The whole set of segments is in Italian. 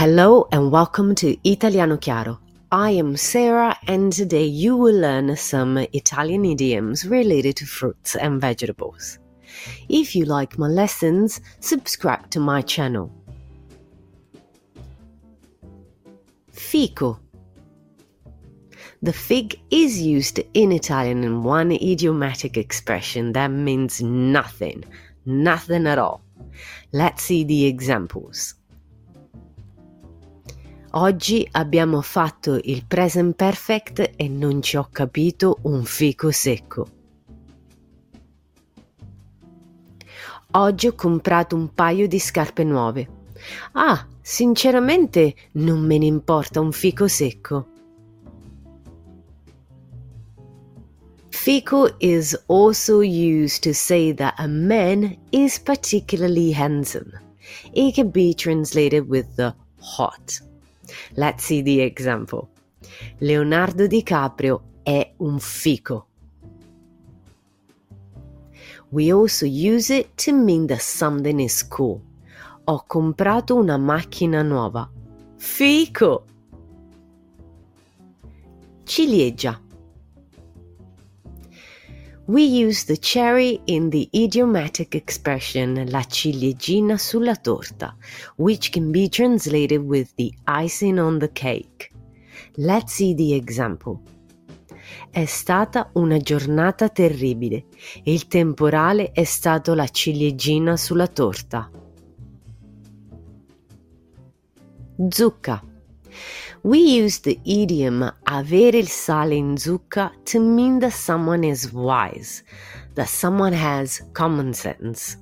Hello and welcome to Italiano Chiaro. I am Sarah and today you will learn some Italian idioms related to fruits and vegetables. If you like my lessons, subscribe to my channel. Fico. The fig is used in Italian in one idiomatic expression that means nothing, nothing at all. Let's see the examples. Oggi abbiamo fatto il present perfect e non ci ho capito un fico secco. Oggi ho comprato un paio di scarpe nuove. Ah, sinceramente non me ne importa un fico secco. Fico is also used to say that a man is particularly handsome. It can be translated with the hot. Let's see the example. Leonardo DiCaprio è un fico. We also use it to mean that something is cool. Ho comprato una macchina nuova. Fico! Ciliegia. We use the cherry in the idiomatic expression la ciliegina sulla torta, which can be translated with the icing on the cake. Let's see the example. È stata una giornata terribile e il temporale è stato la ciliegina sulla torta. Zucca. We use the idiom avere il sale in zucca to mean that someone is wise, that someone has common sense.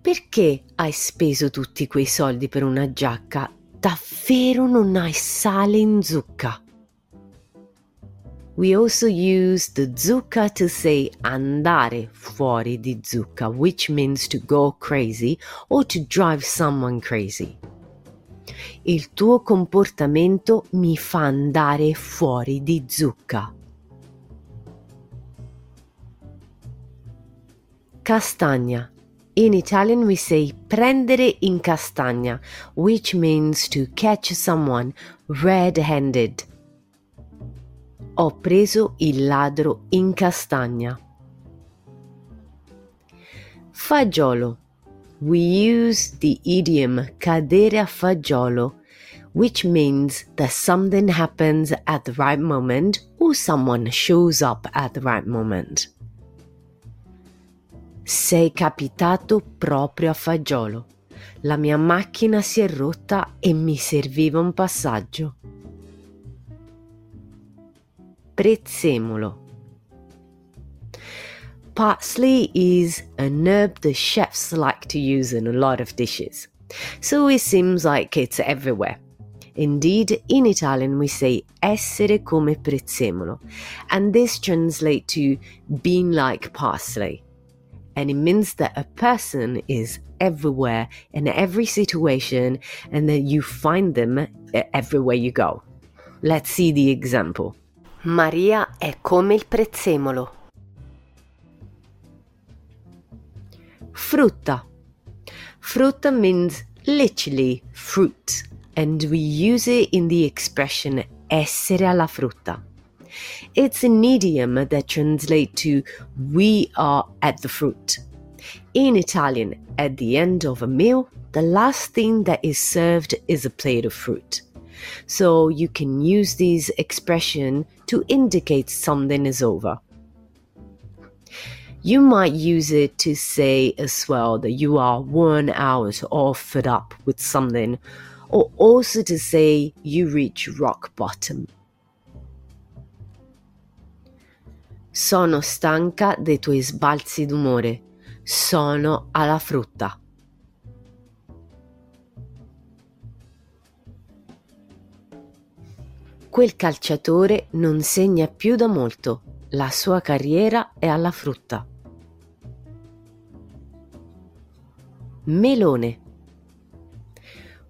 Perché hai speso tutti quei soldi per una giacca? Davvero non hai sale in zucca? We also use the zucca to say andare fuori di zucca, which means to go crazy or to drive someone crazy. Il tuo comportamento mi fa andare fuori di zucca. Castagna. In Italian we say prendere in castagna, which means to catch someone red-handed. Ho preso il ladro in castagna. Fagiolo. We use the idiom cadere a fagiolo, which means that something happens at the right moment or someone shows up at the right moment. Sei capitato proprio a fagiolo. La mia macchina si è rotta e mi serviva un passaggio. Prezzemolo Parsley is an herb the chefs like to use in a lot of dishes, so it seems like it's everywhere. Indeed, in Italian we say essere come prezzemolo, and this translates to being like parsley. And it means that a person is everywhere in every situation and that you find them everywhere you go. Let's see the example. Maria è come il prezzemolo. Frutta. Frutta means literally fruit, and we use it in the expression essere alla frutta. It's an idiom that translates to we are at the fruit. In Italian, at the end of a meal, the last thing that is served is a plate of fruit. So you can use this expression to indicate something is over. You might use it to say as well that you are worn out or fed up with something, or also to say you reach rock bottom. Sono stanca dei tuoi sbalzi d'umore. Sono alla frutta. Quel calciatore non segna più da molto. La sua carriera è alla frutta. Melone.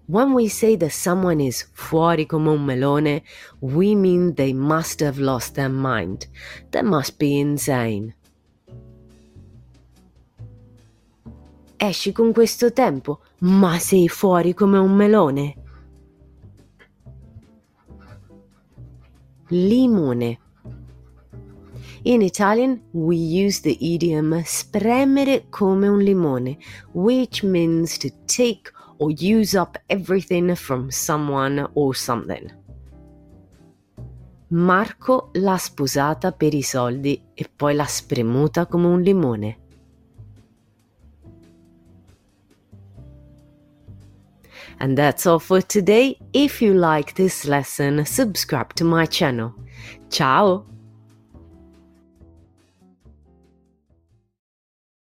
When we say that someone is fuori come un melone, we mean they must have lost their mind. They must be insane. esci con questo tempo, ma sei fuori come un melone. Limone. In Italian, we use the idiom spremere come un limone, which means to take or use up everything from someone or something. Marco l'ha sposata per i soldi e poi l'ha spremuta come un limone. And that's all for today. If you like this lesson, subscribe to my channel. Ciao!